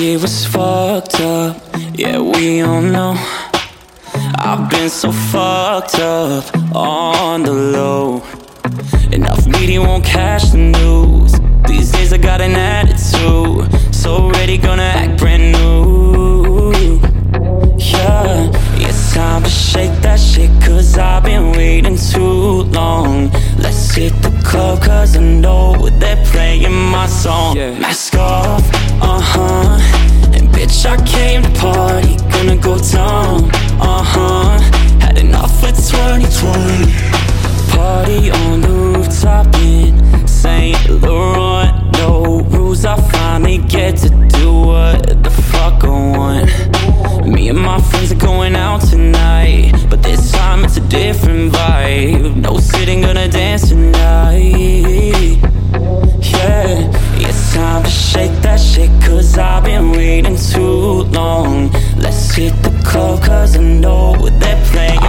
shit was fucked up. Yeah, we all know. I've been so fucked up on the low. Enough media won't catch the news. These days I got an attitude. So ready, gonna act brand new. Yeah, it's time to shake that shit. Cause I've been waiting too long. Let's hit the club, cause I know they're playing my song. Yeah. Mask off, uh huh. Waiting too long. Let's hit the club, cause I know they're playing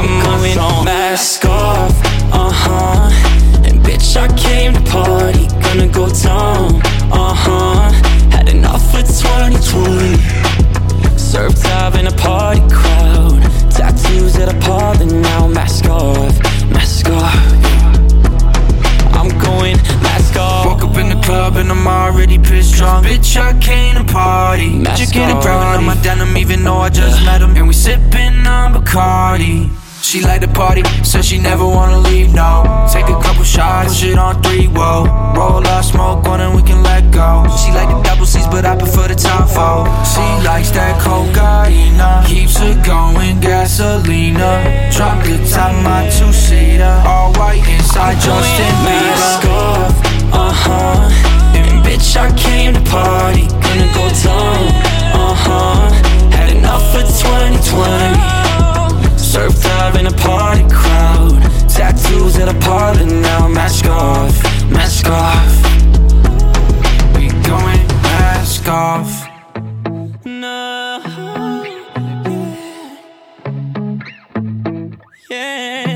club and I'm already pissed drunk. Bitch, I came to party. Mask Just get it on. my denim, even though I just met him. And we sipping on Bacardi. She like to party, said she never wanna leave, no. Take a couple shots, push it on three, whoa. Roll up, smoke one, and we can let go. She like the double C's, but I prefer the top four. She likes that cocaine, keeps her going, gasolina. Drop the top, my two seater. All white inside, Justin Bieber. A party crowd. Tattoos that are parting now. Mask off, mask off. We going mask off. No. Yeah, Yeah.